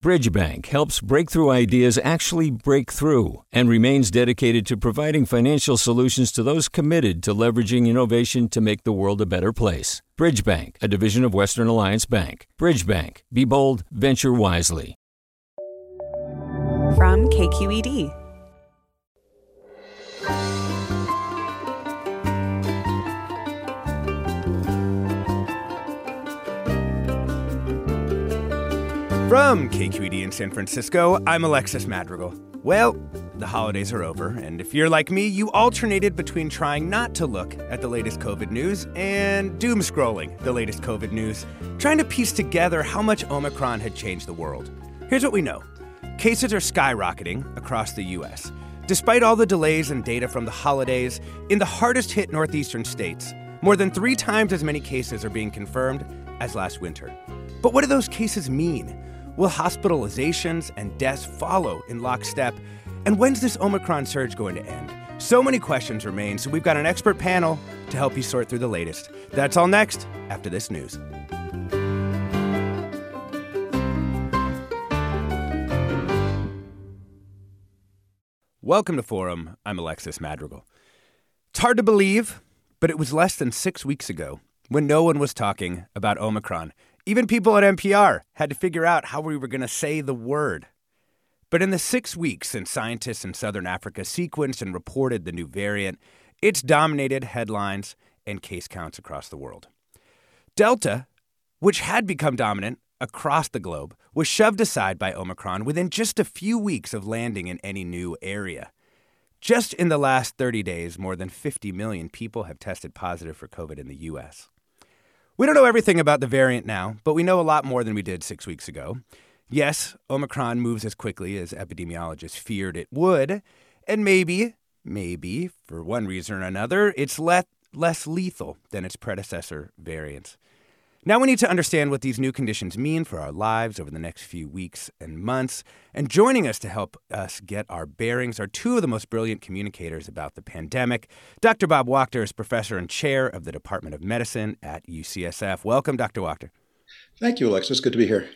Bridgebank helps breakthrough ideas actually break through and remains dedicated to providing financial solutions to those committed to leveraging innovation to make the world a better place. Bridgebank, a division of Western Alliance Bank. Bridgebank, be bold, venture wisely. From KQED. From KQED in San Francisco, I'm Alexis Madrigal. Well, the holidays are over, and if you're like me, you alternated between trying not to look at the latest COVID news and doom scrolling the latest COVID news, trying to piece together how much Omicron had changed the world. Here's what we know cases are skyrocketing across the U.S. Despite all the delays and data from the holidays, in the hardest hit northeastern states, more than three times as many cases are being confirmed as last winter. But what do those cases mean? Will hospitalizations and deaths follow in lockstep? And when's this Omicron surge going to end? So many questions remain, so we've got an expert panel to help you sort through the latest. That's all next after this news. Welcome to Forum. I'm Alexis Madrigal. It's hard to believe, but it was less than six weeks ago when no one was talking about Omicron. Even people at NPR had to figure out how we were going to say the word. But in the six weeks since scientists in southern Africa sequenced and reported the new variant, it's dominated headlines and case counts across the world. Delta, which had become dominant across the globe, was shoved aside by Omicron within just a few weeks of landing in any new area. Just in the last 30 days, more than 50 million people have tested positive for COVID in the U.S. We don't know everything about the variant now, but we know a lot more than we did six weeks ago. Yes, Omicron moves as quickly as epidemiologists feared it would, and maybe, maybe, for one reason or another, it's le- less lethal than its predecessor variants. Now we need to understand what these new conditions mean for our lives over the next few weeks and months. And joining us to help us get our bearings are two of the most brilliant communicators about the pandemic. Dr. Bob Wachter is professor and chair of the Department of Medicine at UCSF. Welcome, Dr. Wachter. Thank you, Alexis. Good to be here.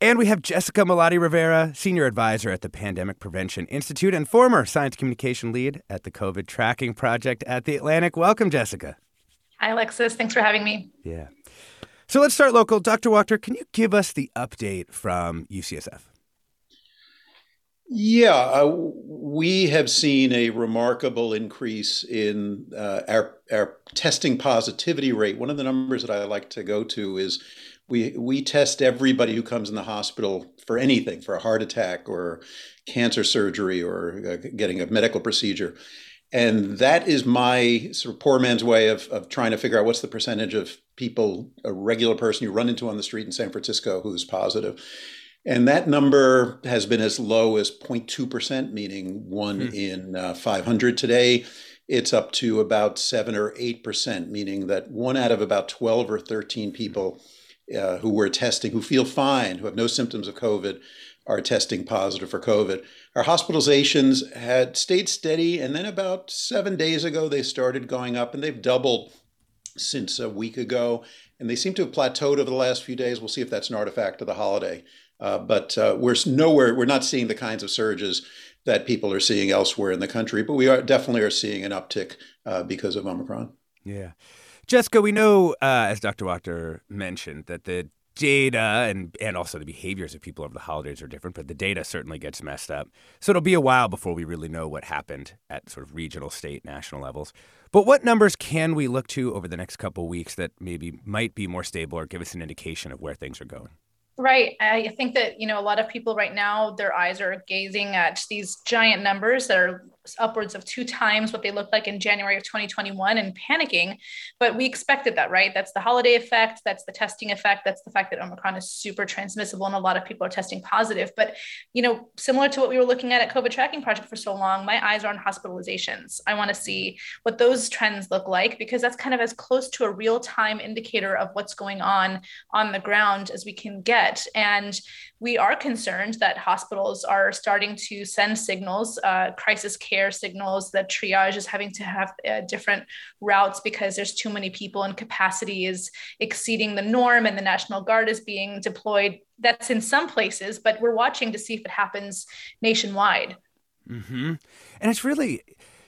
And we have Jessica Malaty Rivera, Senior Advisor at the Pandemic Prevention Institute and former Science Communication Lead at the COVID Tracking Project at The Atlantic. Welcome, Jessica. Hi, Alexis. Thanks for having me. Yeah. So let's start local. Dr. Wachter, can you give us the update from UCSF? Yeah, uh, we have seen a remarkable increase in uh, our, our testing positivity rate. One of the numbers that I like to go to is we, we test everybody who comes in the hospital for anything, for a heart attack or cancer surgery or uh, getting a medical procedure. And that is my sort of poor man's way of, of trying to figure out what's the percentage of people, a regular person you run into on the street in San Francisco who's positive. And that number has been as low as 0.2%, meaning one hmm. in uh, 500 today. It's up to about 7 or 8%, meaning that one out of about 12 or 13 people uh, who were testing, who feel fine, who have no symptoms of COVID, are testing positive for COVID. Our hospitalizations had stayed steady, and then about seven days ago, they started going up, and they've doubled since a week ago. And they seem to have plateaued over the last few days. We'll see if that's an artifact of the holiday. Uh, but uh, we're nowhere, we're not seeing the kinds of surges that people are seeing elsewhere in the country, but we are definitely are seeing an uptick uh, because of Omicron. Yeah. Jessica, we know, uh, as Dr. Wachter mentioned, that the data and and also the behaviors of people over the holidays are different, but the data certainly gets messed up. So it'll be a while before we really know what happened at sort of regional, state, national levels. But what numbers can we look to over the next couple weeks that maybe might be more stable or give us an indication of where things are going? Right. I think that, you know, a lot of people right now, their eyes are gazing at these giant numbers that are upwards of two times what they looked like in January of 2021 and panicking. But we expected that, right? That's the holiday effect. That's the testing effect. That's the fact that Omicron is super transmissible and a lot of people are testing positive. But, you know, similar to what we were looking at at COVID Tracking Project for so long, my eyes are on hospitalizations. I want to see what those trends look like because that's kind of as close to a real time indicator of what's going on on the ground as we can get. And we are concerned that hospitals are starting to send signals, uh, crisis care signals, that triage is having to have uh, different routes because there's too many people and capacity is exceeding the norm, and the National Guard is being deployed. That's in some places, but we're watching to see if it happens nationwide. Mm-hmm. And it's really,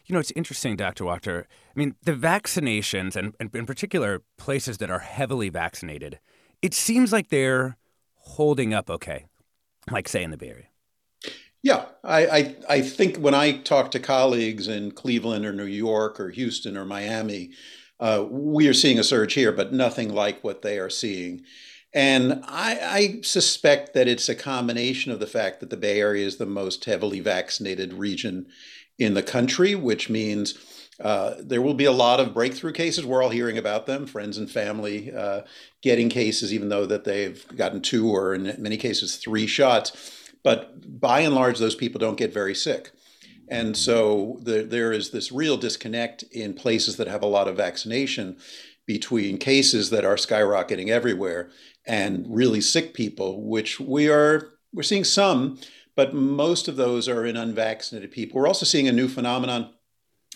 you know, it's interesting, Dr. Wachter. I mean, the vaccinations, and, and in particular, places that are heavily vaccinated, it seems like they're holding up okay, like say in the Bay Area? Yeah, I, I, I think when I talk to colleagues in Cleveland or New York or Houston or Miami, uh, we are seeing a surge here, but nothing like what they are seeing. And I, I, suspect that it's a combination of the fact that the Bay Area is the most heavily vaccinated region in the country, which means uh, there will be a lot of breakthrough cases. We're all hearing about them, friends and family uh, getting cases, even though that they've gotten two or in many cases three shots. But by and large, those people don't get very sick. And so the, there is this real disconnect in places that have a lot of vaccination between cases that are skyrocketing everywhere and really sick people, which we are we're seeing some, but most of those are in unvaccinated people. We're also seeing a new phenomenon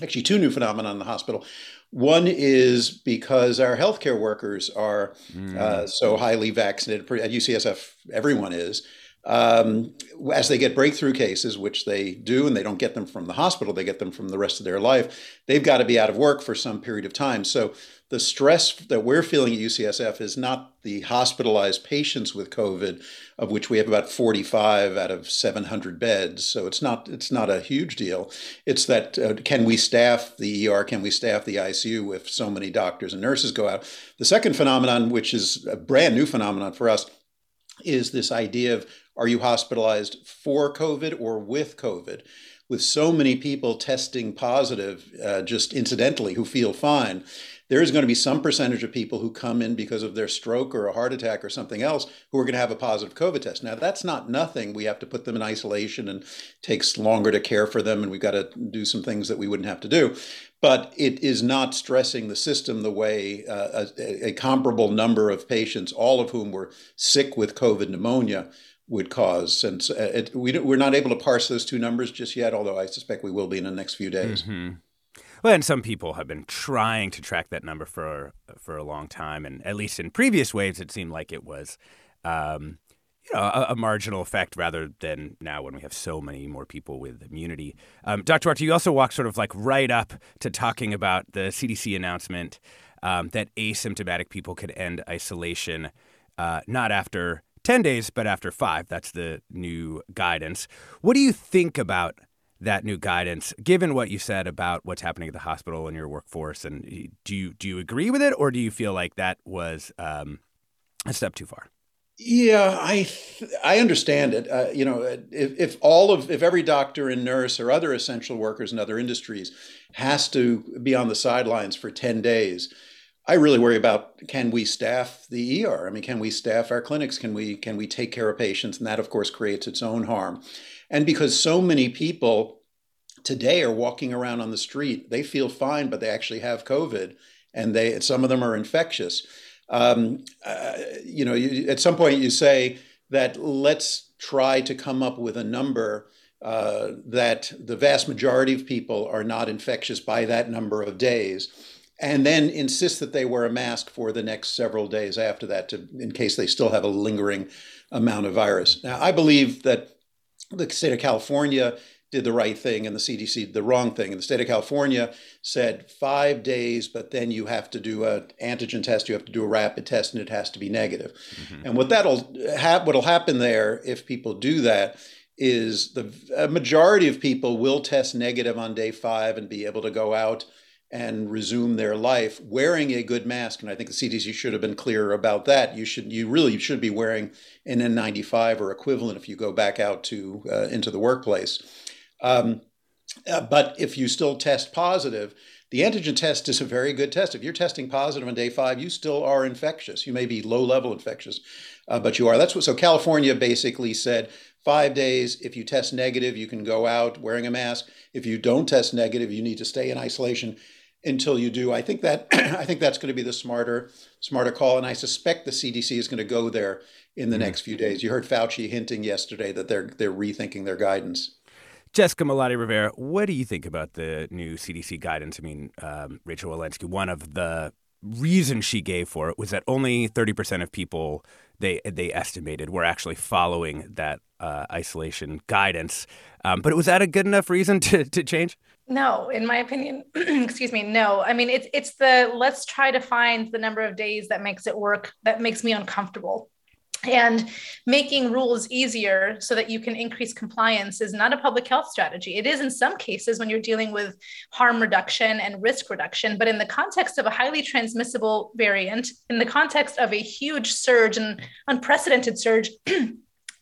actually two new phenomena in the hospital. One is because our healthcare workers are mm. uh, so highly vaccinated. At UCSF, everyone is. Um, as they get breakthrough cases, which they do, and they don't get them from the hospital, they get them from the rest of their life, they've got to be out of work for some period of time. So the stress that we're feeling at UCSF is not the hospitalized patients with COVID, of which we have about 45 out of 700 beds. So it's not it's not a huge deal. It's that uh, can we staff the ER? Can we staff the ICU if so many doctors and nurses go out? The second phenomenon, which is a brand new phenomenon for us, is this idea of are you hospitalized for COVID or with COVID? With so many people testing positive, uh, just incidentally, who feel fine, there is going to be some percentage of people who come in because of their stroke or a heart attack or something else who are going to have a positive COVID test. Now, that's not nothing. We have to put them in isolation and takes longer to care for them, and we've got to do some things that we wouldn't have to do. But it is not stressing the system the way uh, a, a comparable number of patients, all of whom were sick with COVID pneumonia, would cause. Since uh, it, we we're not able to parse those two numbers just yet, although I suspect we will be in the next few days. Mm-hmm. Well, and some people have been trying to track that number for for a long time, and at least in previous waves, it seemed like it was. Um, you know, a, a, marginal effect rather than now when we have so many more people with immunity. Um, Dr. Wachter, you also walk sort of like right up to talking about the CDC announcement um, that asymptomatic people could end isolation uh, not after 10 days, but after five. That's the new guidance. What do you think about that new guidance, given what you said about what's happening at the hospital and your workforce? And do you, do you agree with it, or do you feel like that was um, a step too far? Yeah, I I understand it. Uh, you know, if, if all of if every doctor and nurse or other essential workers in other industries has to be on the sidelines for ten days, I really worry about can we staff the ER? I mean, can we staff our clinics? Can we can we take care of patients? And that, of course, creates its own harm. And because so many people today are walking around on the street, they feel fine, but they actually have COVID, and they some of them are infectious. Um, uh, you know, you, at some point you say that let's try to come up with a number uh, that the vast majority of people are not infectious by that number of days and then insist that they wear a mask for the next several days after that to, in case they still have a lingering amount of virus. Now, I believe that the state of California did the right thing and the CDC did the wrong thing. And the state of California said five days, but then you have to do an antigen test, you have to do a rapid test, and it has to be negative. Mm-hmm. And what that'll have, what'll happen there if people do that is the majority of people will test negative on day five and be able to go out and resume their life wearing a good mask. And I think the CDC should have been clearer about that. You should, you really should be wearing an N95 or equivalent if you go back out to uh, into the workplace. Um, uh, but if you still test positive, the antigen test is a very good test. If you're testing positive on day five, you still are infectious. You may be low level infectious, uh, but you are. That's what. So California basically said five days. If you test negative, you can go out wearing a mask. If you don't test negative, you need to stay in isolation until you do. I think that I think that's going to be the smarter smarter call, and I suspect the CDC is going to go there in the mm-hmm. next few days. You heard Fauci hinting yesterday that they're they're rethinking their guidance. Jessica Malaty Rivera, what do you think about the new CDC guidance? I mean, um, Rochelle Walensky, one of the reasons she gave for it was that only 30% of people they they estimated were actually following that uh, isolation guidance. Um, but was that a good enough reason to, to change? No, in my opinion, excuse me, no. I mean, it's it's the let's try to find the number of days that makes it work that makes me uncomfortable and making rules easier so that you can increase compliance is not a public health strategy. It is in some cases when you're dealing with harm reduction and risk reduction, but in the context of a highly transmissible variant, in the context of a huge surge and unprecedented surge,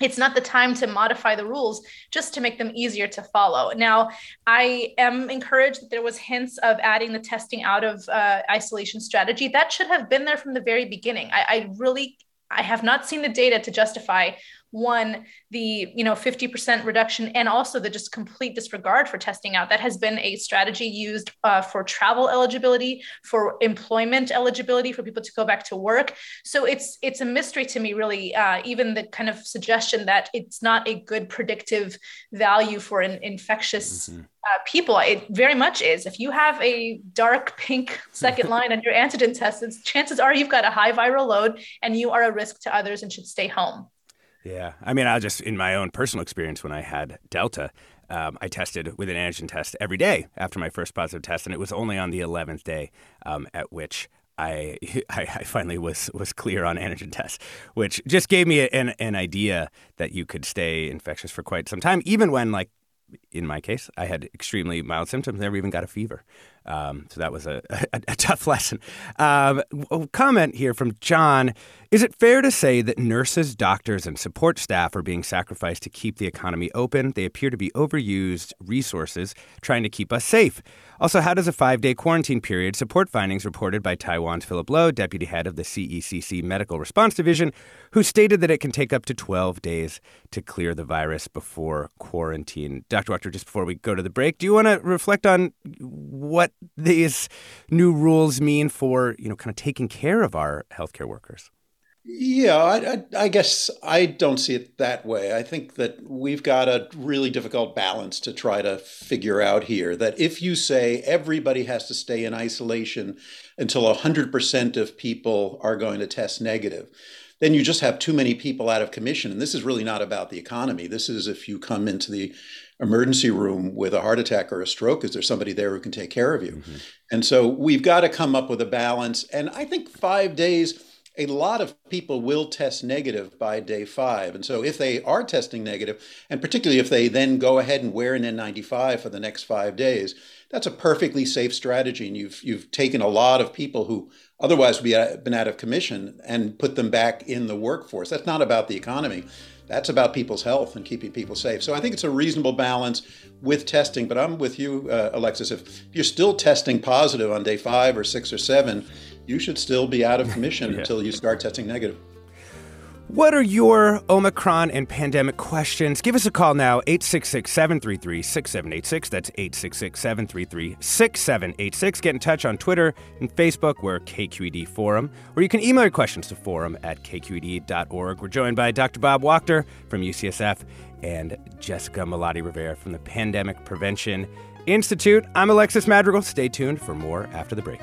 it's not the time to modify the rules just to make them easier to follow. Now i am encouraged that there was hints of adding the testing out of uh, isolation strategy. That should have been there from the very beginning. I, I really I have not seen the data to justify one the you know 50% reduction and also the just complete disregard for testing out. That has been a strategy used uh, for travel eligibility for employment eligibility for people to go back to work. So it's it's a mystery to me really uh, even the kind of suggestion that it's not a good predictive value for an infectious mm-hmm. uh, people. It very much is. If you have a dark pink second line on your antigen test chances are you've got a high viral load and you are a risk to others and should stay home yeah. I mean, I just, in my own personal experience when I had Delta, um, I tested with an antigen test every day after my first positive test, and it was only on the 11th day um, at which I, I finally was was clear on antigen tests, which just gave me an, an idea that you could stay infectious for quite some time, even when like in my case, I had extremely mild symptoms, never even got a fever. Um, so that was a, a, a tough lesson. Um, a comment here from John is it fair to say that nurses, doctors, and support staff are being sacrificed to keep the economy open? They appear to be overused resources trying to keep us safe. Also, how does a five day quarantine period support findings reported by Taiwan's Philip Loh, deputy head of the CECC Medical Response Division, who stated that it can take up to 12 days to clear the virus before quarantine? Dr. Wachter, just before we go to the break, do you want to reflect on what these new rules mean for, you know, kind of taking care of our healthcare workers? Yeah, I, I, I, guess I don't see it that way. I think that we've got a really difficult balance to try to figure out here. That if you say everybody has to stay in isolation until 100% of people are going to test negative, then you just have too many people out of commission. And this is really not about the economy. This is if you come into the emergency room with a heart attack or a stroke, is there somebody there who can take care of you? Mm-hmm. And so we've got to come up with a balance. And I think five days a lot of people will test negative by day five. And so if they are testing negative, and particularly if they then go ahead and wear an N95 for the next five days, that's a perfectly safe strategy. And you've, you've taken a lot of people who otherwise would be been out of commission and put them back in the workforce. That's not about the economy. That's about people's health and keeping people safe. So I think it's a reasonable balance with testing. But I'm with you, uh, Alexis. If you're still testing positive on day five or six or seven, you should still be out of commission yeah. until you start testing negative. What are your Omicron and pandemic questions? Give us a call now, 866 733 6786. That's 866 733 6786. Get in touch on Twitter and Facebook, we're KQED Forum, or you can email your questions to forum at kqed.org. We're joined by Dr. Bob Wachter from UCSF and Jessica Malaty Rivera from the Pandemic Prevention Institute. I'm Alexis Madrigal. Stay tuned for more after the break.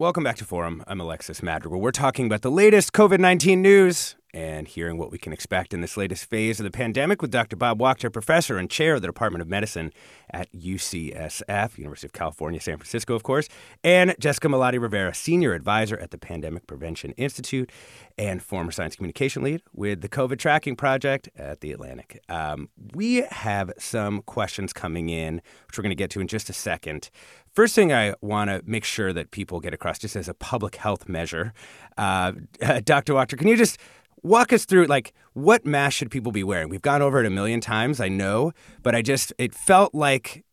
Welcome back to Forum. I'm Alexis Madrigal. We're talking about the latest COVID 19 news and hearing what we can expect in this latest phase of the pandemic with Dr. Bob Wachter, professor and chair of the Department of Medicine at UCSF, University of California, San Francisco, of course, and Jessica Malaty Rivera, senior advisor at the Pandemic Prevention Institute and former science communication lead with the COVID Tracking Project at the Atlantic. Um, we have some questions coming in, which we're going to get to in just a second. First thing I want to make sure that people get across, just as a public health measure, uh, Dr. Wachter, can you just walk us through like what mask should people be wearing? We've gone over it a million times, I know, but I just it felt like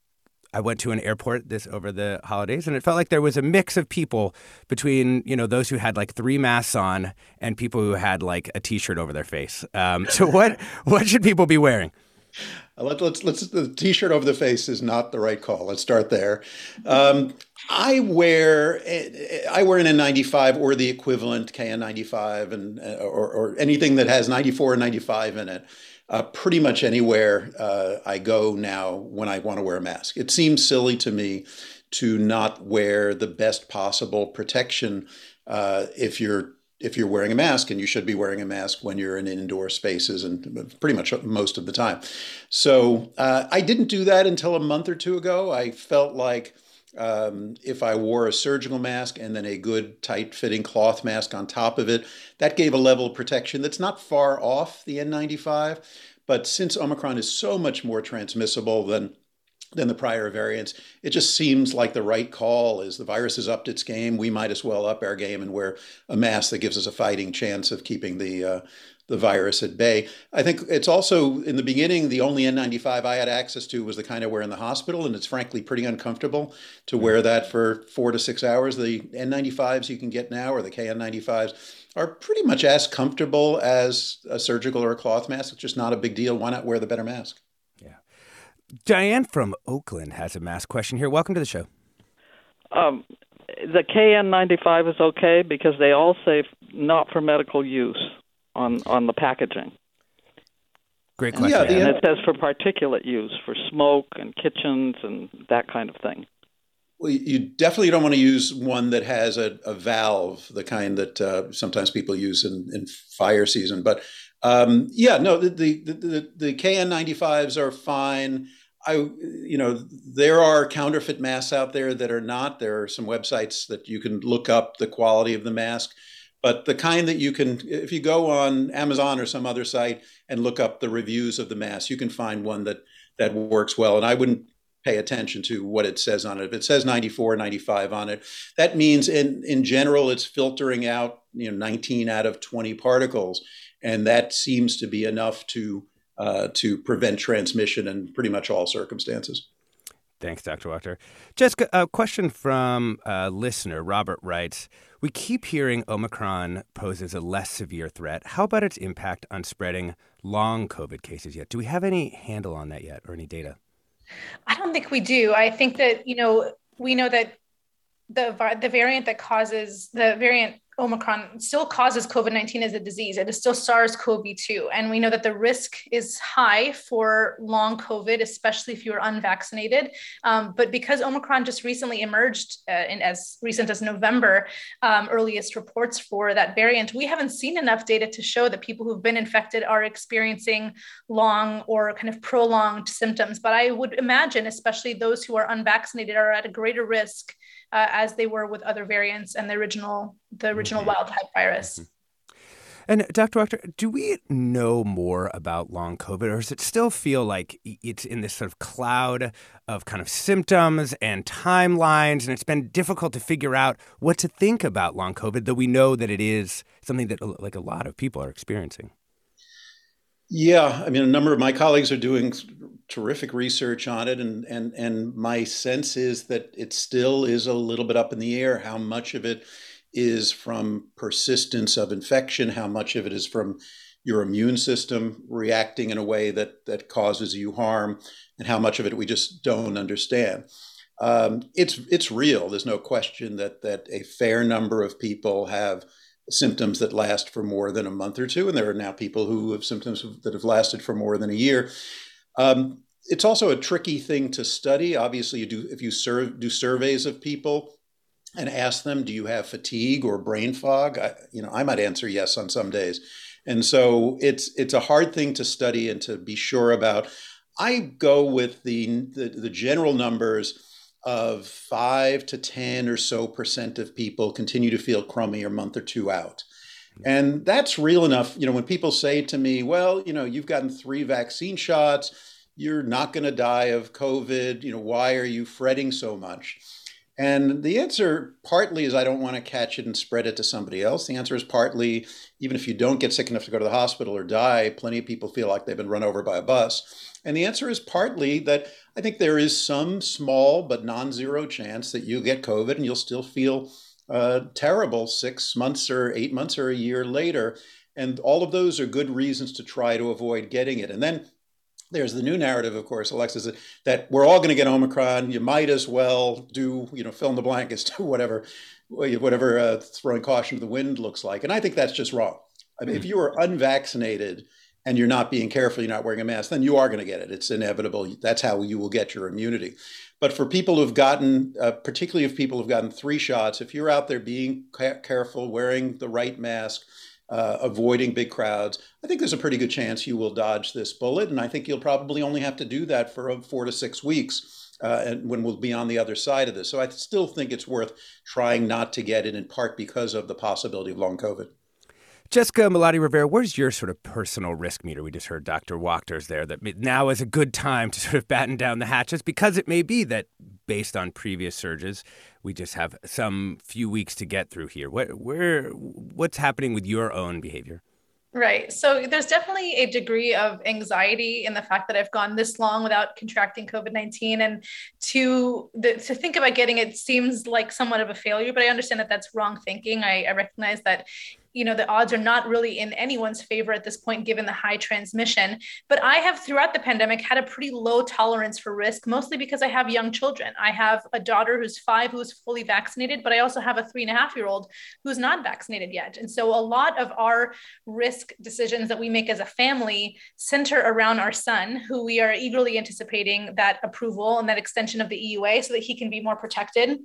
I went to an airport this over the holidays, and it felt like there was a mix of people between you know those who had like three masks on and people who had like a T-shirt over their face. Um, so what what should people be wearing? Let, let's let's the t-shirt over the face is not the right call. Let's start there. Um, I wear I wear an N95 or the equivalent KN95 and uh, or, or anything that has 94 or 95 in it. Uh, pretty much anywhere uh, I go now when I want to wear a mask. It seems silly to me to not wear the best possible protection uh, if you're if you're wearing a mask, and you should be wearing a mask when you're in indoor spaces and pretty much most of the time. So uh, I didn't do that until a month or two ago. I felt like um, if I wore a surgical mask and then a good tight fitting cloth mask on top of it, that gave a level of protection that's not far off the N95. But since Omicron is so much more transmissible than than the prior variants. It just seems like the right call is the virus has upped its game. We might as well up our game and wear a mask that gives us a fighting chance of keeping the uh, the virus at bay. I think it's also in the beginning the only N95 I had access to was the kind I wear in the hospital, and it's frankly pretty uncomfortable to wear that for four to six hours. The N95s you can get now, or the KN95s, are pretty much as comfortable as a surgical or a cloth mask. It's just not a big deal. Why not wear the better mask? Diane from Oakland has a mask question here. Welcome to the show. Um, the KN95 is okay because they all say not for medical use on on the packaging. Great question. Yeah, the, and it says for particulate use for smoke and kitchens and that kind of thing. Well, you definitely don't want to use one that has a, a valve, the kind that uh, sometimes people use in, in fire season. But um, yeah, no, the, the, the, the KN95s are fine. I, you know, there are counterfeit masks out there that are not. There are some websites that you can look up the quality of the mask, but the kind that you can, if you go on Amazon or some other site and look up the reviews of the mask, you can find one that that works well. And I wouldn't pay attention to what it says on it. If it says 94, 95 on it, that means in in general it's filtering out you know 19 out of 20 particles and that seems to be enough to uh, to prevent transmission in pretty much all circumstances. Thanks, Dr. Wachter. Jessica, a question from a listener. Robert writes We keep hearing Omicron poses a less severe threat. How about its impact on spreading long COVID cases yet? Do we have any handle on that yet or any data? I don't think we do. I think that, you know, we know that the the variant that causes the variant Omicron still causes COVID 19 as a disease. It is still SARS CoV 2. And we know that the risk is high for long COVID, especially if you're unvaccinated. Um, but because Omicron just recently emerged uh, in as recent as November, um, earliest reports for that variant, we haven't seen enough data to show that people who've been infected are experiencing long or kind of prolonged symptoms. But I would imagine, especially those who are unvaccinated, are at a greater risk uh, as they were with other variants and the original the original mm-hmm. wild type virus. Mm-hmm. And Dr. Wachter, do we know more about long COVID, or does it still feel like it's in this sort of cloud of kind of symptoms and timelines, and it's been difficult to figure out what to think about long COVID, though we know that it is something that like a lot of people are experiencing? Yeah, I mean, a number of my colleagues are doing terrific research on it, and and and my sense is that it still is a little bit up in the air how much of it is from persistence of infection, how much of it is from your immune system reacting in a way that, that causes you harm, and how much of it we just don't understand. Um, it's it's real. There's no question that that a fair number of people have symptoms that last for more than a month or two, and there are now people who have symptoms that have lasted for more than a year. Um, it's also a tricky thing to study. Obviously, you do if you serve, do surveys of people and ask them, "Do you have fatigue or brain fog?" I, you know, I might answer yes on some days, and so it's it's a hard thing to study and to be sure about. I go with the, the, the general numbers of five to 10 or so percent of people continue to feel crummy a month or two out. And that's real enough. You know, when people say to me, well, you know, you've gotten three vaccine shots, you're not going to die of COVID. You know, why are you fretting so much? And the answer partly is I don't want to catch it and spread it to somebody else. The answer is partly, even if you don't get sick enough to go to the hospital or die, plenty of people feel like they've been run over by a bus. And the answer is partly that I think there is some small but non zero chance that you get COVID and you'll still feel uh, terrible six months or eight months or a year later. And all of those are good reasons to try to avoid getting it. And then there's the new narrative, of course, Alexis, that we're all going to get Omicron. You might as well do, you know, fill in the blank as to whatever, whatever uh, throwing caution to the wind looks like. And I think that's just wrong. I mean, if hmm. you are unvaccinated and you're not being careful, you're not wearing a mask, then you are going to get it. It's inevitable. That's how you will get your immunity. But for people who've gotten, uh, particularly if people have gotten three shots, if you're out there being ca- careful, wearing the right mask, uh, avoiding big crowds, I think there's a pretty good chance you will dodge this bullet. And I think you'll probably only have to do that for uh, four to six weeks. Uh, and when we'll be on the other side of this. So I still think it's worth trying not to get it in part because of the possibility of long COVID. Jessica Malaty Rivera, where's your sort of personal risk meter? We just heard Dr. Wachters there that now is a good time to sort of batten down the hatches because it may be that based on previous surges, we just have some few weeks to get through here. What, where, what's happening with your own behavior? Right. So there's definitely a degree of anxiety in the fact that I've gone this long without contracting COVID 19. And to, the, to think about getting it seems like somewhat of a failure, but I understand that that's wrong thinking. I, I recognize that you know the odds are not really in anyone's favor at this point given the high transmission. But i have throughout the pandemic had a pretty low tolerance for risk mostly because i have young children. I have a daughter who's five who's fully vaccinated but i also have a three and a half year old who's not vaccinated yet. And so a lot of our risk decisions that we make as a family center around our son who we are eagerly anticipating that approval and that extension of the eua so that he can be more protected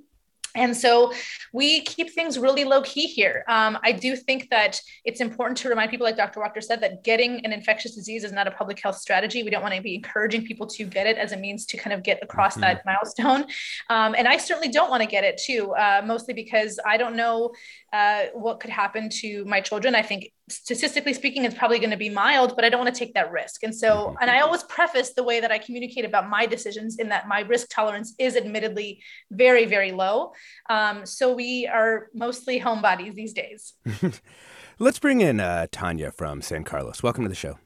and so we keep things really low key here. Um, I do think that it's important to remind people, like Dr. Wachter said, that getting an infectious disease is not a public health strategy. We don't want to be encouraging people to get it as a means to kind of get across mm-hmm. that milestone. Um, and I certainly don't want to get it too, uh, mostly because I don't know uh, what could happen to my children. I think statistically speaking, it's probably going to be mild, but I don't want to take that risk. And so, mm-hmm. and I always preface the way that I communicate about my decisions in that my risk tolerance is admittedly very, very low. Um, so we are mostly homebodies these days. Let's bring in uh, Tanya from San Carlos. Welcome to the show.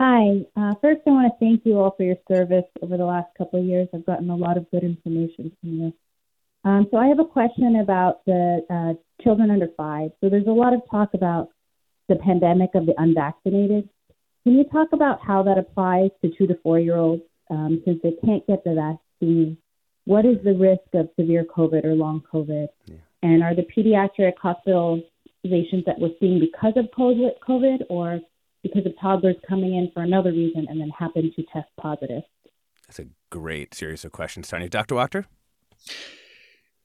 Hi. Uh, first, I want to thank you all for your service over the last couple of years. I've gotten a lot of good information from you. Um, so I have a question about the uh, children under five. So there's a lot of talk about the pandemic of the unvaccinated. Can you talk about how that applies to two to four year olds um, since they can't get the vaccine? What is the risk of severe COVID or long COVID? Yeah. And are the pediatric hospitalizations that we're seeing because of COVID or because of toddlers coming in for another reason and then happen to test positive? That's a great series of questions, Tony. Dr. Wachter?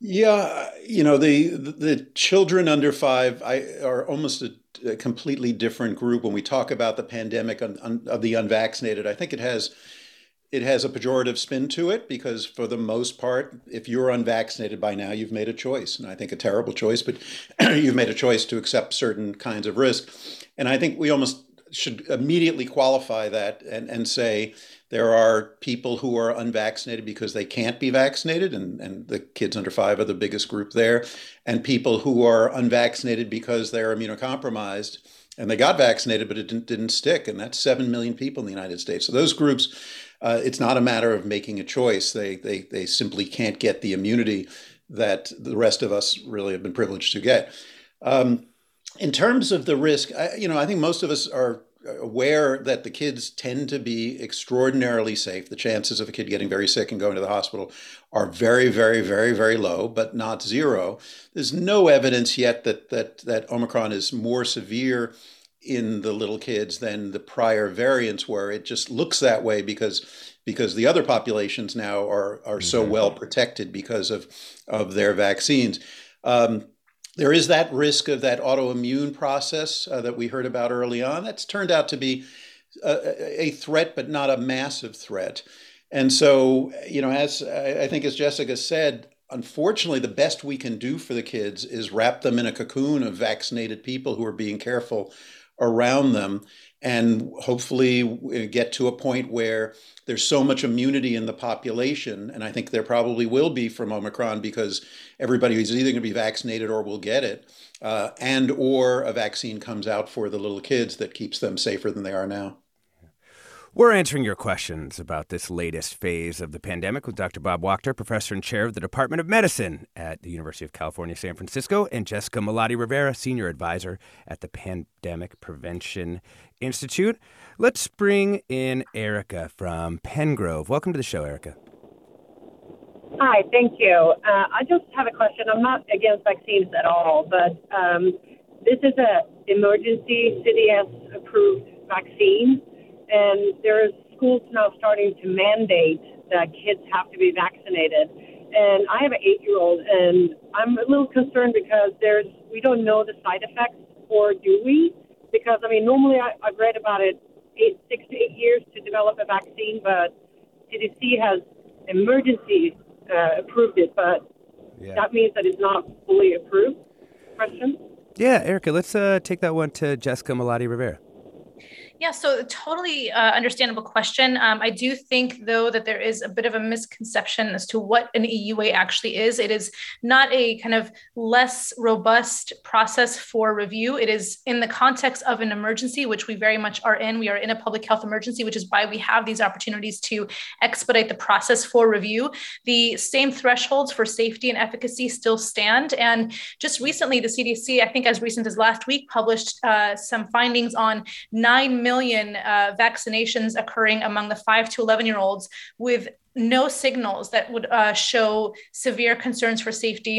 Yeah, you know the the children under five I, are almost a, a completely different group when we talk about the pandemic on, on, of the unvaccinated. I think it has it has a pejorative spin to it because for the most part, if you're unvaccinated by now, you've made a choice, and I think a terrible choice, but you've made a choice to accept certain kinds of risk, and I think we almost should immediately qualify that and and say there are people who are unvaccinated because they can't be vaccinated, and, and the kids under five are the biggest group there, and people who are unvaccinated because they're immunocompromised and they got vaccinated, but it didn't, didn't stick. And that's 7 million people in the United States. So those groups, uh, it's not a matter of making a choice. They, they, they simply can't get the immunity that the rest of us really have been privileged to get. Um, in terms of the risk, I, you know, I think most of us are aware that the kids tend to be extraordinarily safe. The chances of a kid getting very sick and going to the hospital are very, very, very, very low, but not zero. There's no evidence yet that that that Omicron is more severe in the little kids than the prior variants were. It just looks that way because because the other populations now are are so mm-hmm. well protected because of of their vaccines. Um, there is that risk of that autoimmune process uh, that we heard about early on. That's turned out to be a, a, threat, but not a massive threat. And so, you know, as I think as Jessica said, unfortunately, the best we can do for the kids is wrap them in a cocoon of vaccinated people who are being careful around them and hopefully get to a point where there's so much immunity in the population and i think there probably will be from omicron because everybody is either going to be vaccinated or will get it uh, and or a vaccine comes out for the little kids that keeps them safer than they are now we're answering your questions about this latest phase of the pandemic with Dr. Bob Wachter, professor and chair of the Department of Medicine at the University of California, San Francisco, and Jessica Malaty Rivera, senior advisor at the Pandemic Prevention Institute. Let's bring in Erica from Penngrove. Welcome to the show, Erica. Hi, thank you. Uh, I just have a question. I'm not against vaccines at all, but um, this is an emergency CDS approved vaccine and there's schools now starting to mandate that kids have to be vaccinated. And I have an eight-year-old, and I'm a little concerned because there's we don't know the side effects, or do we? Because I mean, normally I, I've read about it eight, six to eight years to develop a vaccine, but CDC has emergency uh, approved it, but yeah. that means that it's not fully approved. Question. Yeah, Erica, let's uh, take that one to Jessica Malaty Rivera. Yeah, so totally uh, understandable question. Um, I do think, though, that there is a bit of a misconception as to what an EUA actually is. It is not a kind of less robust process for review. It is in the context of an emergency, which we very much are in. We are in a public health emergency, which is why we have these opportunities to expedite the process for review. The same thresholds for safety and efficacy still stand. And just recently, the CDC, I think as recent as last week, published uh, some findings on 9 million million uh, vaccinations occurring among the 5 to 11 year olds with no signals that would uh, show severe concerns for safety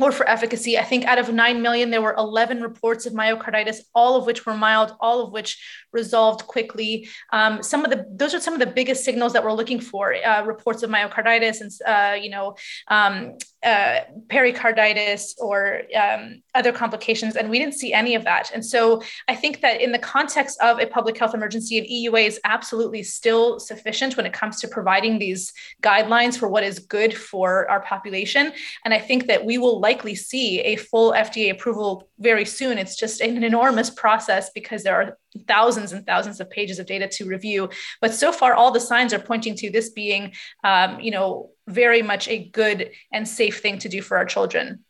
or for efficacy. I think out of 9 million, there were 11 reports of myocarditis, all of which were mild, all of which resolved quickly. Um, some of the, those are some of the biggest signals that we're looking for, uh, reports of myocarditis and, uh, you know, um, uh, pericarditis or um, other complications, and we didn't see any of that. And so I think that in the context of a public health emergency, an EUA is absolutely still sufficient when it comes to providing these guidelines for what is good for our population. And I think that we will likely see a full FDA approval very soon. It's just an enormous process because there are thousands and thousands of pages of data to review. But so far, all the signs are pointing to this being, um, you know, very much a good and safe thing to do for our children.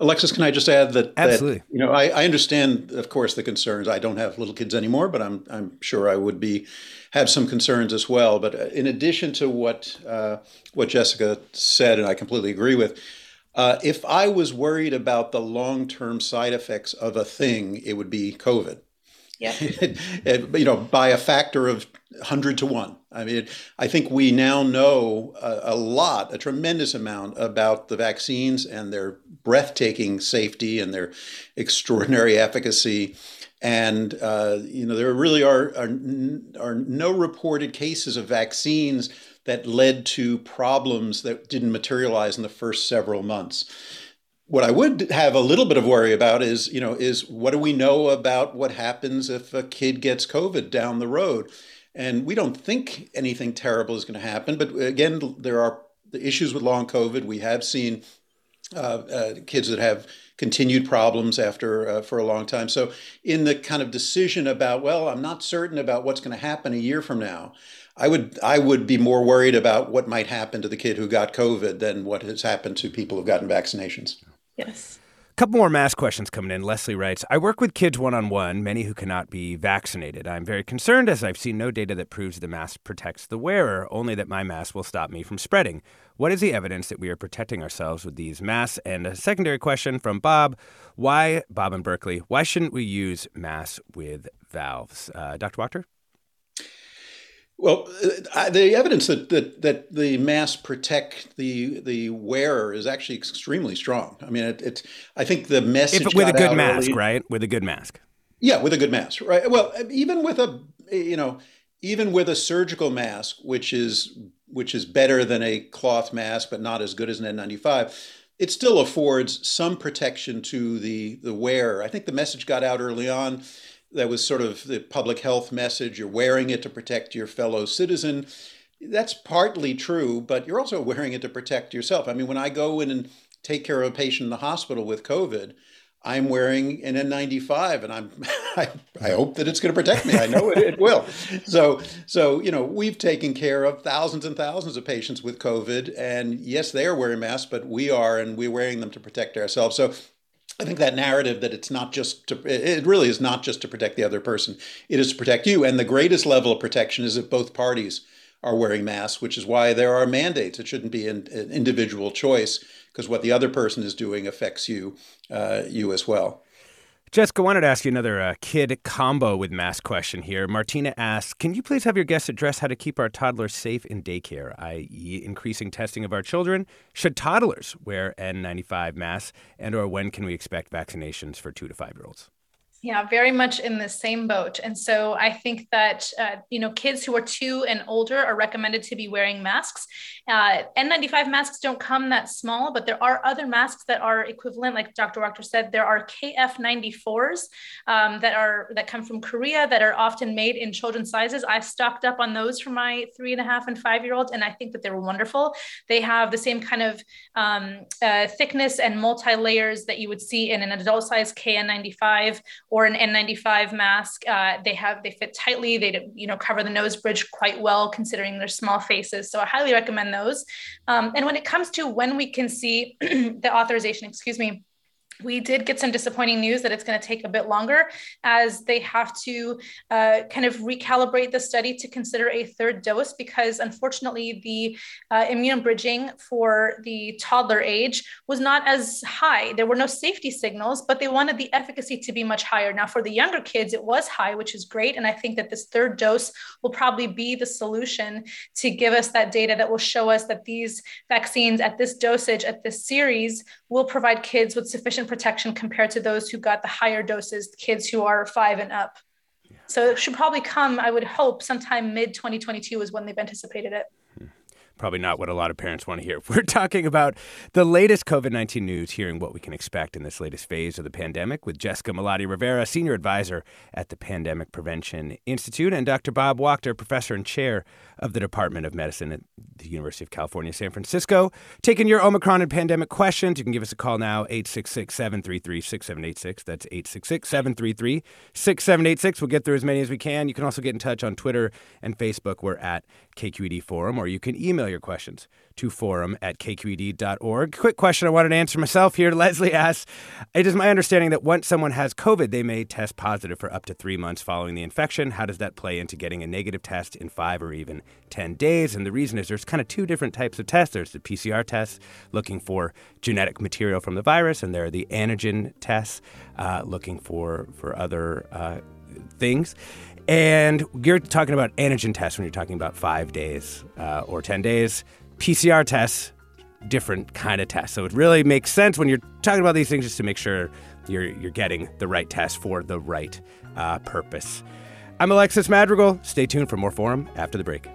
Alexis, can I just add that? Absolutely. That, you know, I, I, understand, of course, the concerns. I don't have little kids anymore, but I'm I'm sure I would be have some concerns as well. But uh, in addition to what uh, what Jessica said, and I completely agree with, uh, if I was worried about the long term side effects of a thing, it would be COVID. Yeah. you know, by a factor of 100 to 1. I mean, I think we now know a, a, lot, a tremendous amount about the vaccines and their breathtaking safety and their extraordinary efficacy. And, uh, you know, there really are, are, are no reported cases of vaccines that led to problems that didn't materialize in the first several months what I would have a little bit of worry about is, you know, is what do we know about what happens if a kid gets COVID down the road? And we don't think anything terrible is going to happen. But again, there are the issues with long COVID. We have seen uh, uh, kids that have continued problems after uh, for a long time. So, in the kind of decision about, well, I'm not certain about what's going to happen a year from now. I would I would be more worried about what might happen to the kid who got COVID than what has happened to people who've gotten vaccinations. Yes. A couple more mask questions coming in. Leslie writes I work with kids one on one, many who cannot be vaccinated. I'm very concerned as I've seen no data that proves the mask protects the wearer, only that my mask will stop me from spreading. What is the evidence that we are protecting ourselves with these masks? And a secondary question from Bob Why, Bob in Berkeley, why shouldn't we use masks with valves? Uh, Dr. Wachter? Well, uh, the evidence that, that, that the masks protect the the wearer is actually extremely strong. I mean, it, it's I think the message if, with a good mask, early, right? With a good mask. Yeah, with a good mask, right? Well, even with a you know, even with a surgical mask, which is which is better than a cloth mask, but not as good as an N95, it still affords some protection to the the wearer. I think the message got out early on that was sort of the public health message. You're wearing it to protect your fellow citizen. That's partly true, but you're also wearing it to protect yourself. I mean, when I go in and take care of a patient in the hospital with COVID, I'm wearing an N95, and I'm I, I hope that it's going to protect me. I know it, it will. So so you know we've taken care of thousands and thousands of patients with COVID, and yes, they are wearing masks, but we are, and we're wearing them to protect ourselves. So I think that narrative that it's not just to, it really is not just to protect the other person, it is to protect you. And the greatest level of protection is if both parties are wearing masks, which is why there are mandates. It shouldn't be an, an individual choice because what the other person is doing affects you, uh, you as well. Jessica, wanted to ask you another uh, kid combo with mask question here. Martina asks, can you please have your guests address how to keep our toddlers safe in daycare, i.e., increasing testing of our children? Should toddlers wear N95 masks, and or when can we expect vaccinations for two to five year olds? Yeah, very much in the same boat. And so I think that, uh, you know, kids who are two and older are recommended to be wearing masks. Uh, N95 masks don't come that small, but there are other masks that are equivalent. Like Dr. Wachter said, there are KF94s um, that are that come from Korea that are often made in children's sizes. I've stocked up on those for my three and a half and five year olds, and I think that they're wonderful. They have the same kind of um, uh, thickness and multi layers that you would see in an adult size KN95 or an N95 mask. Uh, they have they fit tightly. They you know cover the nose bridge quite well considering their small faces. So I highly recommend those. Um, and when it comes to when we can see the authorization, excuse me, we did get some disappointing news that it's going to take a bit longer as they have to uh, kind of recalibrate the study to consider a third dose because unfortunately the uh, immune bridging for the toddler age was not as high. There were no safety signals but they wanted the efficacy to be much higher. Now for the younger kids it was high which is great and i think that this third dose will probably be the solution to give us that data that will show us that these vaccines at this dosage at this series will provide kids with sufficient protection compared to those who got the higher doses, kids who are five and up. So it should probably come, I would hope, sometime mid 2022 is when they've anticipated it probably not what a lot of parents want to hear. We're talking about the latest COVID 19 news, hearing what we can expect in this latest phase of the pandemic with Jessica Malaty Rivera, Senior Advisor at the Pandemic Prevention Institute, and Dr. Bob Wachter, Professor and Chair of the Department of Medicine at the University of California, San Francisco. Taking your Omicron and pandemic questions, you can give us a call now, 866 733 6786. That's 866 733 6786. We'll get through as many as we can. You can also get in touch on Twitter and Facebook. We're at KQED Forum, or you can email your questions to forum at kqed.org. Quick question I wanted to answer myself here. Leslie asks It is my understanding that once someone has COVID, they may test positive for up to three months following the infection. How does that play into getting a negative test in five or even 10 days? And the reason is there's kind of two different types of tests there's the PCR tests looking for genetic material from the virus, and there are the antigen tests uh, looking for, for other uh, things. And you're talking about antigen tests when you're talking about five days uh, or 10 days. PCR tests, different kind of tests. So it really makes sense when you're talking about these things just to make sure you're, you're getting the right test for the right uh, purpose. I'm Alexis Madrigal. Stay tuned for more Forum after the break.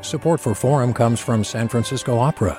Support for Forum comes from San Francisco Opera.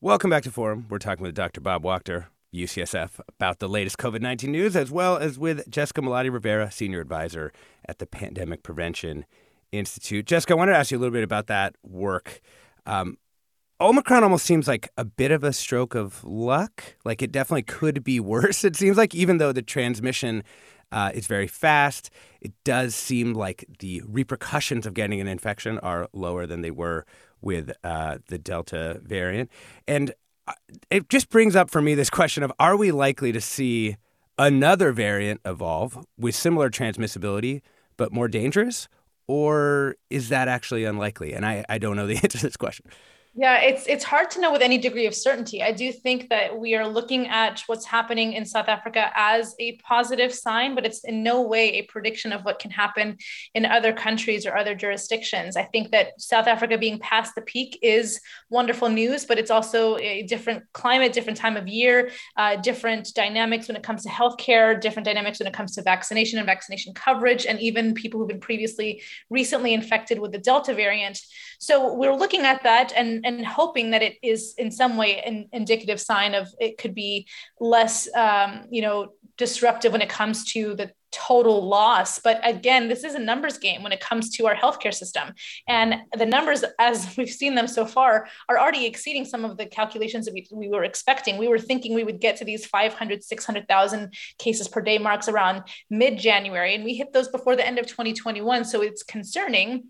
Welcome back to Forum. We're talking with Dr. Bob Wachter, UCSF, about the latest COVID 19 news, as well as with Jessica Malaty Rivera, Senior Advisor at the Pandemic Prevention Institute. Jessica, I wanted to ask you a little bit about that work. Um, Omicron almost seems like a bit of a stroke of luck. Like it definitely could be worse. It seems like even though the transmission uh, is very fast, it does seem like the repercussions of getting an infection are lower than they were with uh, the Delta variant. And uh, it just brings up for me this question of are we likely to see another variant evolve with similar transmissibility but more dangerous? Or is that actually unlikely? And I, I don't know the answer to this question. Yeah, it's it's hard to know with any degree of certainty. I do think that we are looking at what's happening in South Africa as a positive sign, but it's in no way a prediction of what can happen in other countries or other jurisdictions. I think that South Africa being past the peak is wonderful news, but it's also a different climate, different time of year, uh, different dynamics when it comes to healthcare, different dynamics when it comes to vaccination and vaccination coverage, and even people who've been previously recently infected with the Delta variant. So we're looking at that and and hoping that it is in some way an indicative sign of it could be less, um, you know, disruptive when it comes to the total loss. But again, this is a numbers game when it comes to our healthcare system. And the numbers, as we've seen them so far, are already exceeding some of the calculations that we, we were expecting. We were thinking we would get to these 500, 600,000 cases per day marks around mid January, and we hit those before the end of 2021. So it's concerning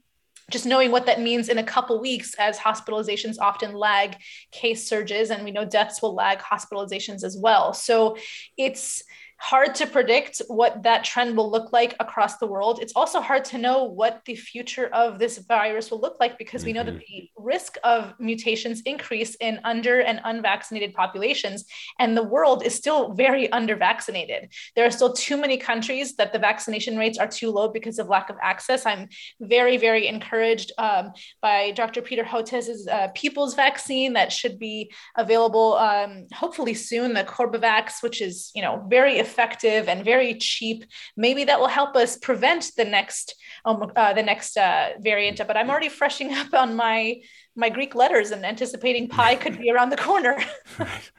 just knowing what that means in a couple weeks as hospitalizations often lag case surges and we know deaths will lag hospitalizations as well. So it's hard to predict what that trend will look like across the world. It's also hard to know what the future of this virus will look like because mm-hmm. we know that mm-hmm. the risk of mutations increase in under and unvaccinated populations, and the world is still very undervaccinated. There are still too many countries that the vaccination rates are too low because of lack of access. I'm very, very encouraged um, by Dr. Peter Hotez's uh, People's vaccine that should be available um, hopefully soon, the Corbavax, which is you know very effective and very cheap. Maybe that will help us prevent the next um, uh, the next uh, variant. But I'm already freshening up on my my Greek letters and anticipating pi could be around the corner. right.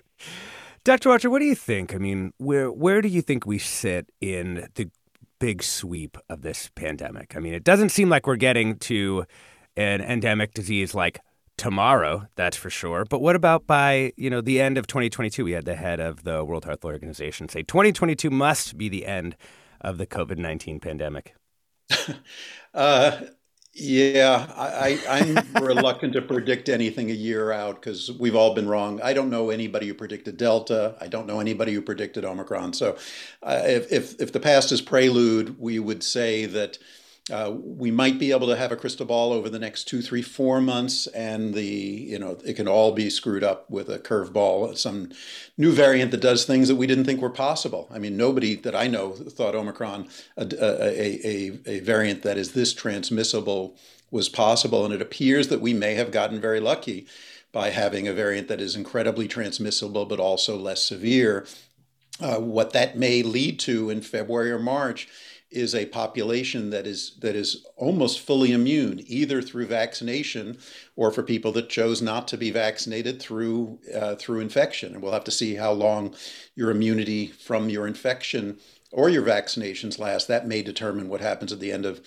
Dr. Wachter, what do you think? I mean, where where do you think we sit in the big sweep of this pandemic? I mean, it doesn't seem like we're getting to an endemic disease like tomorrow, that's for sure. But what about by, you know, the end of 2022? We had the head of the World Health Organization say 2022 must be the end of the COVID-19 pandemic. uh, yeah, I, am reluctant to predict anything a year out because we've all been wrong. I don't know anybody who predicted Delta. I don't know anybody who predicted Omicron. So, uh, if, if if the past is prelude, we would say that uh, we might be able to have a crystal ball over the next two, three, four months, and the you know it can all be screwed up with a curveball, some new variant that does things that we didn't think were possible. I mean, nobody that I know thought Omicron, a, a, a, a variant that is this transmissible, was possible, and it appears that we may have gotten very lucky by having a variant that is incredibly transmissible but also less severe. Uh, what that may lead to in February or March is a population that is that is almost fully immune, either through vaccination or for people that chose not to be vaccinated through uh, through infection. And we'll have to see how long your immunity from your infection or your vaccinations last. That may determine what happens at the end of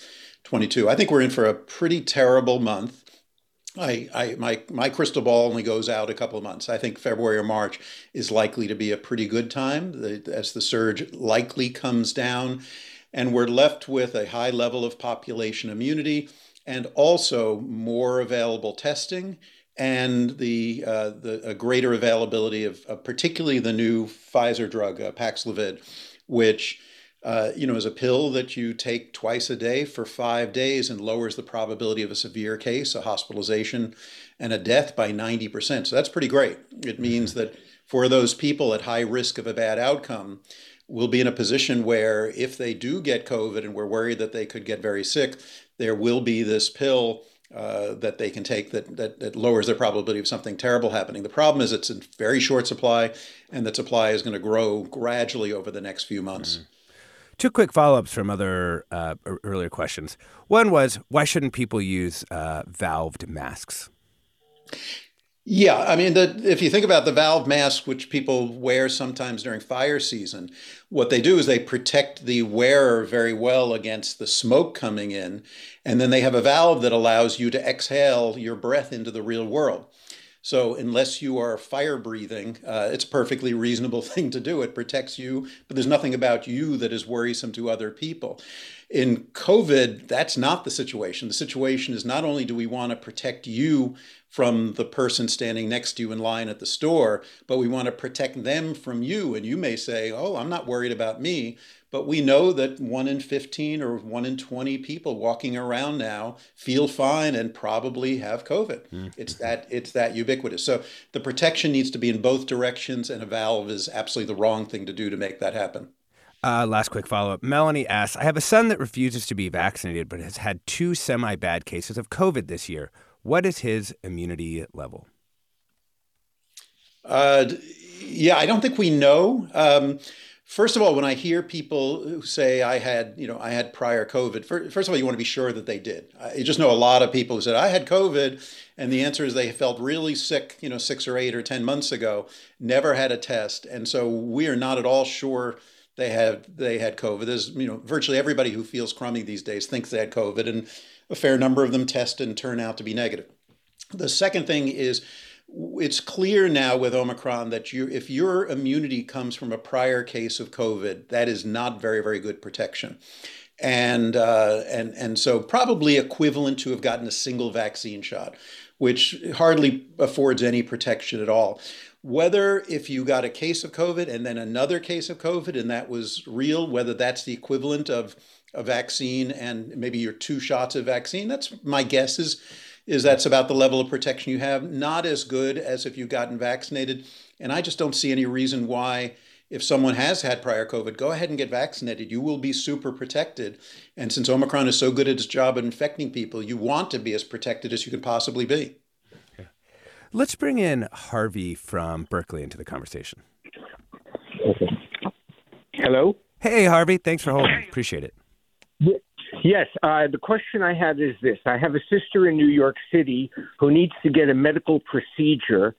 22. I think we're in for a pretty terrible month. I, I, my, my crystal ball only goes out a couple of months. I think February or March is likely to be a pretty good time the, as the surge likely comes down, and we're left with a high level of population immunity and also more available testing and the uh, the greater availability of, of, particularly the new Pfizer drug uh, Paxlovid, which uh, you know is a pill that you take twice a day for five days and lowers the probability of a severe case, a hospitalization, and a death by ninety percent. So that's pretty great. It means mm-hmm. that for those people at high risk of a bad outcome, we'll be in a position where if they do get COVID and we're worried that they could get very sick, there will be this pill uh, that they can take that, that, that lowers their probability of something terrible happening. The problem is it's in very short supply, and that supply is going to grow gradually over the next few months. Mm-hmm. Two quick follow ups from other uh, earlier questions. One was why shouldn't people use uh, valved masks? Yeah, I mean, the, if you think about the valve mask, which people wear sometimes during fire season, what they do is they protect the wearer very well against the smoke coming in. And then they have a valve that allows you to exhale your breath into the real world. So, unless you are fire breathing, uh, it's a perfectly reasonable thing to do. It protects you, but there's nothing about you that is worrisome to other people. In COVID, that's not the situation. The situation is not only do we want to protect you from the person standing next to you in line at the store, but we want to protect them from you. And you may say, Oh, I'm not worried about me. But we know that one in 15 or one in 20 people walking around now feel fine and probably have COVID. Mm-hmm. It's that it's that ubiquitous. So the protection needs to be in both directions, and a valve is absolutely the wrong thing to do to make that happen. Uh, last quick follow up. Melanie asks I have a son that refuses to be vaccinated but has had two semi bad cases of COVID this year. What is his immunity level? Uh, yeah, I don't think we know. Um, first of all, when I hear people say I had, you know, I had prior COVID, first of all, you want to be sure that they did. I just know a lot of people who said I had COVID, and the answer is they felt really sick, you know, six or eight or ten months ago, never had a test, and so we are not at all sure they had they had COVID. There's you know virtually everybody who feels crummy these days thinks they had COVID, and a fair number of them test and turn out to be negative. The second thing is it's clear now with Omicron that you, if your immunity comes from a prior case of COVID, that is not very, very good protection. And, uh, and, and so probably equivalent to have gotten a single vaccine shot, which hardly affords any protection at all. Whether if you got a case of COVID and then another case of COVID and that was real, whether that's the equivalent of a vaccine and maybe your two shots of vaccine. That's my guess is is that's about the level of protection you have. Not as good as if you've gotten vaccinated. And I just don't see any reason why if someone has had prior COVID, go ahead and get vaccinated. You will be super protected. And since Omicron is so good at its job of infecting people, you want to be as protected as you can possibly be. Okay. Let's bring in Harvey from Berkeley into the conversation. Okay. Hello. Hey, Harvey. Thanks for holding. Appreciate it. Yes, uh, the question I have is this: I have a sister in New York City who needs to get a medical procedure,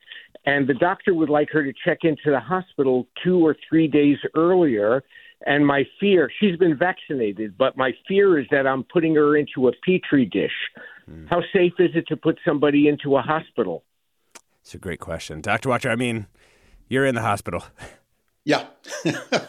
and the doctor would like her to check into the hospital two or three days earlier. And my fear, she's been vaccinated, but my fear is that I'm putting her into a petri dish. Mm. How safe is it to put somebody into a hospital? It's a great question, Doctor Wachter. I mean, you're in the hospital. Yeah.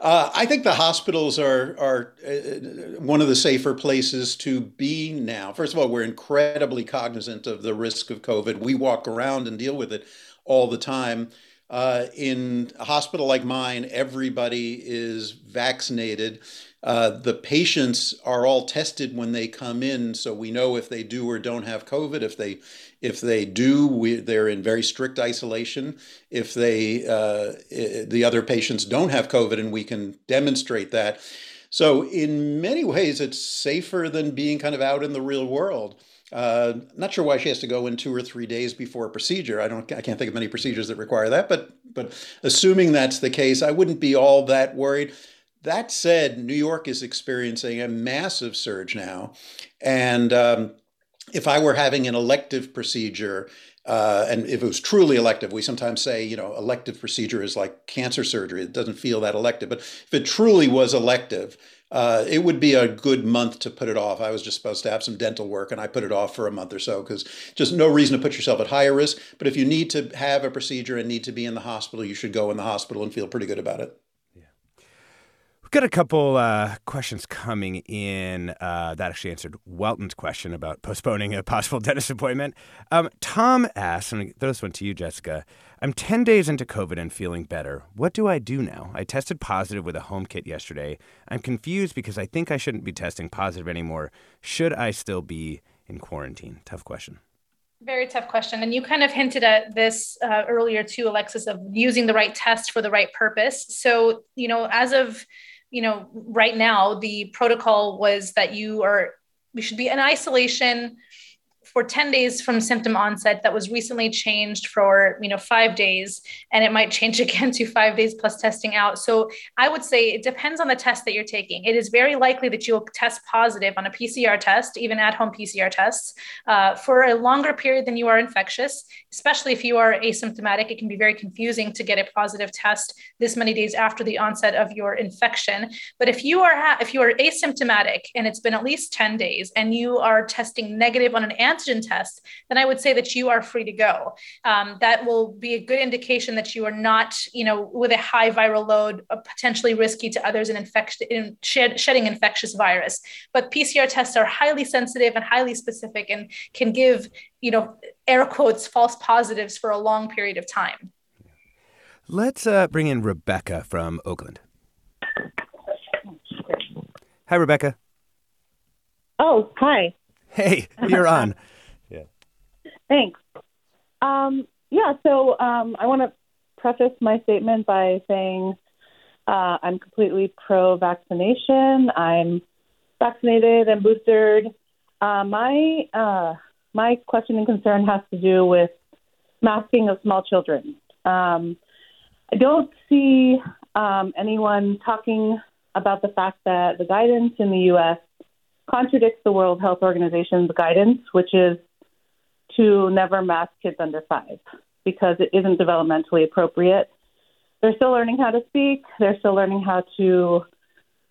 Uh, I think the hospitals are are uh, one of the safer places to be now. First of all, we're incredibly cognizant of the risk of COVID. We walk around and deal with it all the time. Uh, in a hospital like mine, everybody is vaccinated. Uh, the patients are all tested when they come in, so we know if they do or don't have COVID. If they if they do, we, they're in very strict isolation. If they uh, the other patients don't have COVID, and we can demonstrate that. So in many ways, it's safer than being kind of out in the real world. Uh, not sure why she has to go in two or three days before a procedure. I don't. I can't think of many procedures that require that. But but assuming that's the case, I wouldn't be all that worried. That said, New York is experiencing a massive surge now, and um, if I were having an elective procedure, uh, and if it was truly elective, we sometimes say, you know, elective procedure is like cancer surgery. It doesn't feel that elective. But if it truly was elective, uh, it would be a good month to put it off. I was just supposed to have some dental work and I put it off for a month or so because just no reason to put yourself at higher risk. But if you need to have a procedure and need to be in the hospital, you should go in the hospital and feel pretty good about it. Got a couple uh, questions coming in uh, that actually answered Welton's question about postponing a possible dentist appointment. Um, Tom asks, and I throw this one to you, Jessica. I'm 10 days into COVID and feeling better. What do I do now? I tested positive with a home kit yesterday. I'm confused because I think I shouldn't be testing positive anymore. Should I still be in quarantine? Tough question. Very tough question. And you kind of hinted at this uh, earlier too, Alexis, of using the right test for the right purpose. So, you know, as of you know, right now the protocol was that you are we should be in isolation for 10 days from symptom onset that was recently changed for you know five days and it might change again to five days plus testing out. So i would say it depends on the test that you're taking. It is very likely that you'll test positive on a pcr test even at home pcr tests uh, for a longer period than you are infectious especially if you are asymptomatic. It can be very confusing to get a positive test this many days after the onset of your infection. But if you are ha- if you are asymptomatic and it's been at least 10 days and you are testing negative on an antigen antigen test, then I would say that you are free to go. Um, that will be a good indication that you are not, you know, with a high viral load, uh, potentially risky to others in, infect- in shed- shedding infectious virus. But PCR tests are highly sensitive and highly specific and can give, you know, air quotes, false positives for a long period of time. Let's uh, bring in Rebecca from Oakland. Hi, Rebecca. Oh, hi. Hey, you're on. Thanks. Um, yeah, so um, I want to preface my statement by saying uh, I'm completely pro vaccination. I'm vaccinated and boosted. Uh, my uh, my question and concern has to do with masking of small children. Um, I don't see um, anyone talking about the fact that the guidance in the U.S. contradicts the World Health Organization's guidance, which is to never mask kids under five because it isn't developmentally appropriate. They're still learning how to speak. They're still learning how to,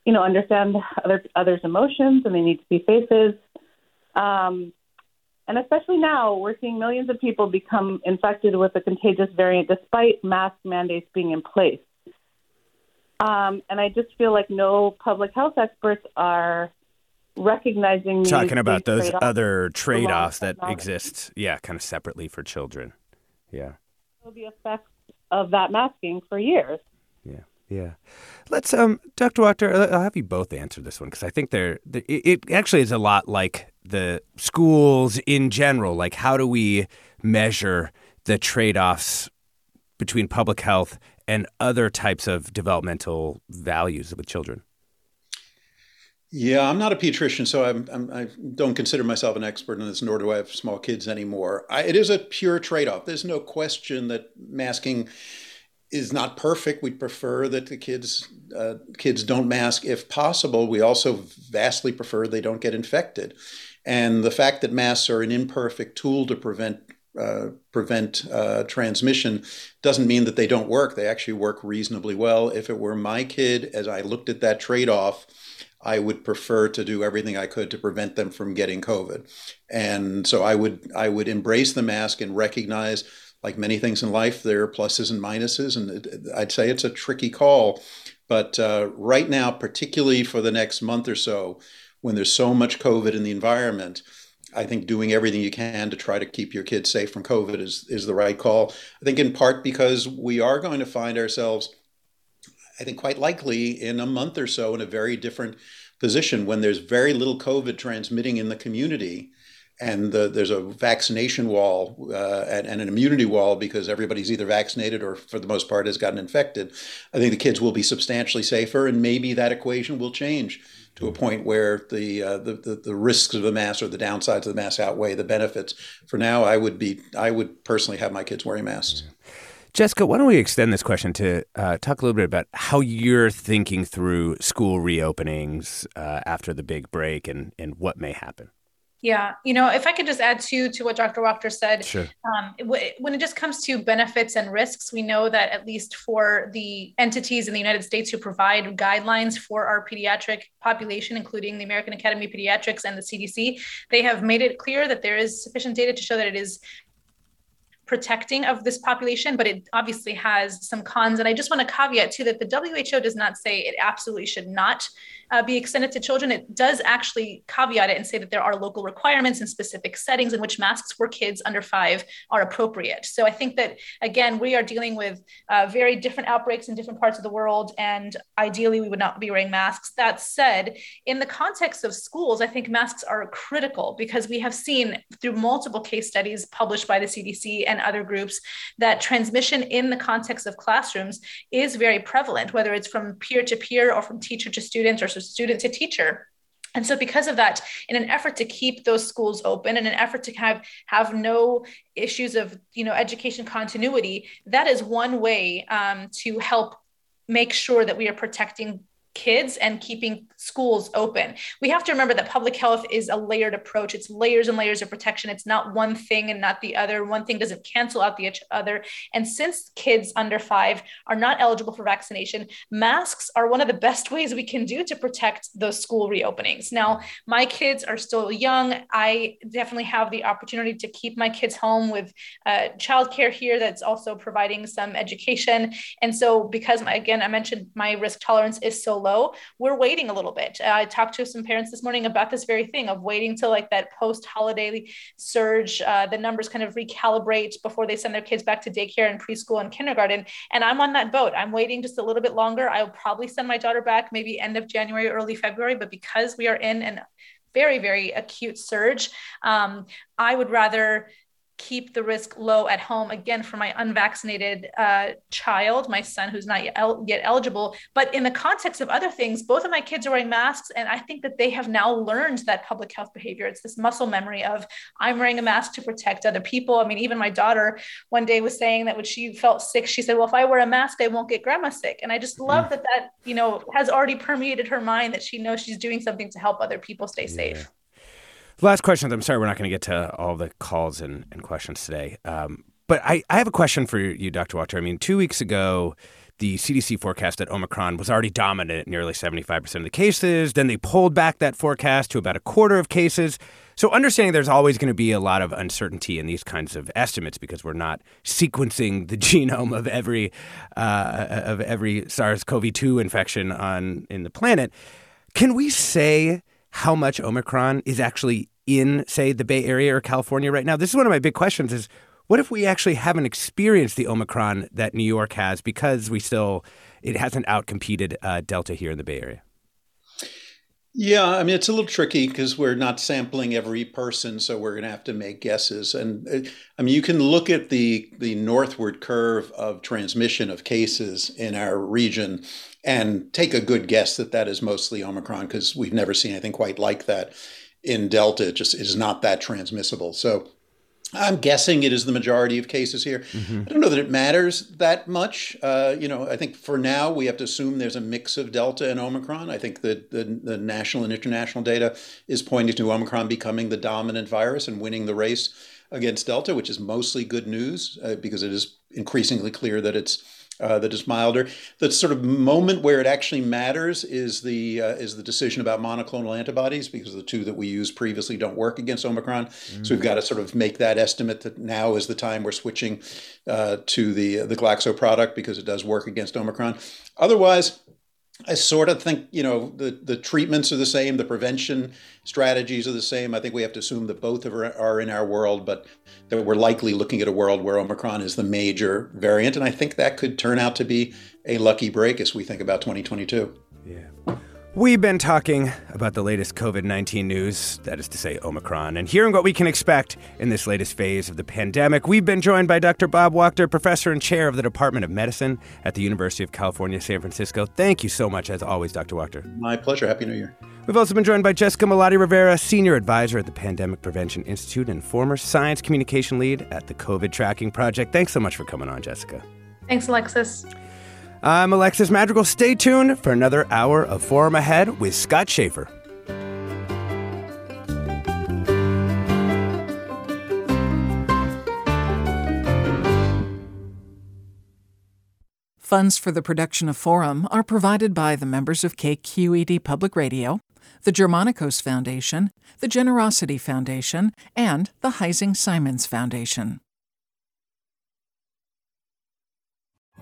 you know, understand other others' emotions, and they need to see faces. Um, and especially now, we're seeing millions of people become infected with a contagious variant despite mask mandates being in place. Um, and I just feel like no public health experts are recognizing talking about those trade-offs other trade-offs that exist yeah kind of separately for children. Yeah. The effects of that masking for years. Yeah yeah. Let's um dr Wachter i'll have you both answer this one because i think they're, it, it actually is a lot like the schools in general. Like how do we measure the trade-offs between public health and other types of developmental values with children yeah, I'm not a pediatrician, so I'm, I'm, I do not consider myself an expert in this, nor do I have small kids anymore. I, it is a pure trade off. There's no question that masking is not perfect. We prefer that the kids uh, kids don't mask if possible. We also vastly prefer they don't get infected. And the fact that masks are an imperfect tool to prevent uh, prevent uh, transmission doesn't mean that they don't work. They actually work reasonably well. If it were my kid, as I looked at that trade off, I would prefer to do everything I could to prevent them from getting COVID. And so I would I would embrace the mask and recognize, like many things in life, there are pluses and minuses. And I'd say it's a tricky call. But uh, right now, particularly for the next month or so, when there's so much COVID in the environment, I think doing everything you can to try to keep your kids safe from COVID is, is the right call. I think in part because we are going to find ourselves I think quite likely in a month or so in a very different position when there's very little COVID transmitting in the community and the, there's a vaccination wall uh, and, and, an immunity wall because everybody's either vaccinated or for the most part has gotten infected i think the kids will be substantially safer and maybe that equation will change to a point where the, uh, the, the, the risks of the mask or the downsides of the mask outweigh the benefits. For now i would be i would personally have my kids wearing masks Jessica, why don't we extend this question to uh, talk a little bit about how you're thinking through school reopenings uh, after the big break and, and what may happen? Yeah, you know, if I could just add to to what Dr. Wachter said, Sure. um, w- when it just comes to benefits and risks, we know that at least for the entities in the United States who provide guidelines for our pediatric population, including the American Academy of Pediatrics and the CDC, they have made it clear that there is sufficient data to show that it is protecting of this population, but it obviously has some cons. And I just want to caveat too that the WHO does not say it absolutely should not uh, be extended to children. It does actually caveat it and say that there are local requirements and specific settings in which masks for kids under five are appropriate. So I think that, again, we are dealing with uh, very different outbreaks in different parts of the world, and ideally we would not be wearing masks. That said, in the context of schools, I think masks are critical because we have seen through multiple case studies published by the CDC and other groups that transmission in the context of classrooms is very prevalent, whether it's from peer to peer or from teacher to student or from student to teacher. And so because of that, in an effort to keep those schools open, in an effort to have have no issues of you know education continuity, that is one way um, to help make sure that we are protecting kids and keeping schools open. We have to remember that public health is a layered approach. It's layers and layers of protection. It's not one thing and not the other. One thing doesn't cancel out the other. And since kids under five are not eligible for vaccination, masks are one of the best ways we can do to protect those school reopenings. Now, my kids are still young. I definitely have the opportunity to keep my kids home with uh, childcare here that's also providing some education. And so, because my, again, I mentioned my risk tolerance is so we're waiting a little bit. I talked to some parents this morning about this very thing of waiting till like that post holiday surge, uh, the numbers kind of recalibrate before they send their kids back to daycare and preschool and kindergarten. And I'm on that boat. I'm waiting just a little bit longer. I'll probably send my daughter back maybe end of January, early February. But because we are in an very, very acute surge, um, I would rather keep the risk low at home again for my unvaccinated uh, child my son who's not yet, el- yet, eligible but in the context of other things both of my kids are wearing masks and i think that they have now learned that public health behavior it's this muscle memory of i'm wearing a mask to protect other people i mean even my daughter one day was saying that when she felt sick she said well if i wear a mask i won't get grandma sick and i just love mm. that that you know has already permeated her mind that she knows she's doing something to help other people stay safe yeah. Last question. I'm sorry we're not going to get to all the calls and, and questions today. Um, but I, I have a question for you, Dr. Wachter. I mean, two weeks ago, the CDC forecast that Omicron was already dominant at nearly 75% of the cases. Then they pulled back that forecast to about a quarter of cases. So, understanding there's always going to be a lot of uncertainty in these kinds of estimates because we're not sequencing the genome of every uh, of every SARS-CoV-2 infection on in the planet. Can we say how much Omicron is actually in, say, the Bay Area or California right now? This is one of my big questions is what if we actually haven't experienced the Omicron that New York has because we still, it hasn't outcompeted uh, Delta here in the Bay Area? Yeah, I mean, it's a little tricky because we're not sampling every person, so we're going to have to make guesses. And uh, I mean, you can look at the, the northward curve of transmission of cases in our region and take a good guess that that is mostly Omicron because we've never seen anything quite like that in Delta. It just is not that transmissible. So I'm guessing it is the majority of cases here. Mm-hmm. I don't know that it matters that much. Uh, you know, I think for now we have to assume there's a mix of Delta and Omicron. I think that the, the national and international data is pointing to Omicron becoming the dominant virus and winning the race against Delta, which is mostly good news uh, because it is increasingly clear that it's uh, that is milder. The sort of moment where it actually matters is the uh, is the decision about monoclonal antibodies because the two that we used previously don't work against Omicron. Mm. So we've got to sort of make that estimate that now is the time we're switching uh, to the the Glaxo product because it does work against Omicron. Otherwise, I sort of think you know the the treatments are the same, the prevention strategies are the same. I think we have to assume that both are, are in our world, but that we're likely looking at a world where Omicron is the major variant, and I think that could turn out to be a lucky break as we think about 2022. Yeah. We've been talking about the latest COVID 19 news, that is to say, Omicron, and hearing what we can expect in this latest phase of the pandemic. We've been joined by Dr. Bob Wachter, professor and chair of the Department of Medicine at the University of California, San Francisco. Thank you so much, as always, Dr. Wachter. My pleasure. Happy New Year. We've also been joined by Jessica Malaty Rivera, senior advisor at the Pandemic Prevention Institute and former science communication lead at the COVID Tracking Project. Thanks so much for coming on, Jessica. Thanks, Alexis. I'm Alexis Madrigal. Stay tuned for another hour of Forum Ahead with Scott Shafer. Funds for the production of Forum are provided by the members of KQED Public Radio, the Germanacos Foundation, the Generosity Foundation, and the Heising Simons Foundation.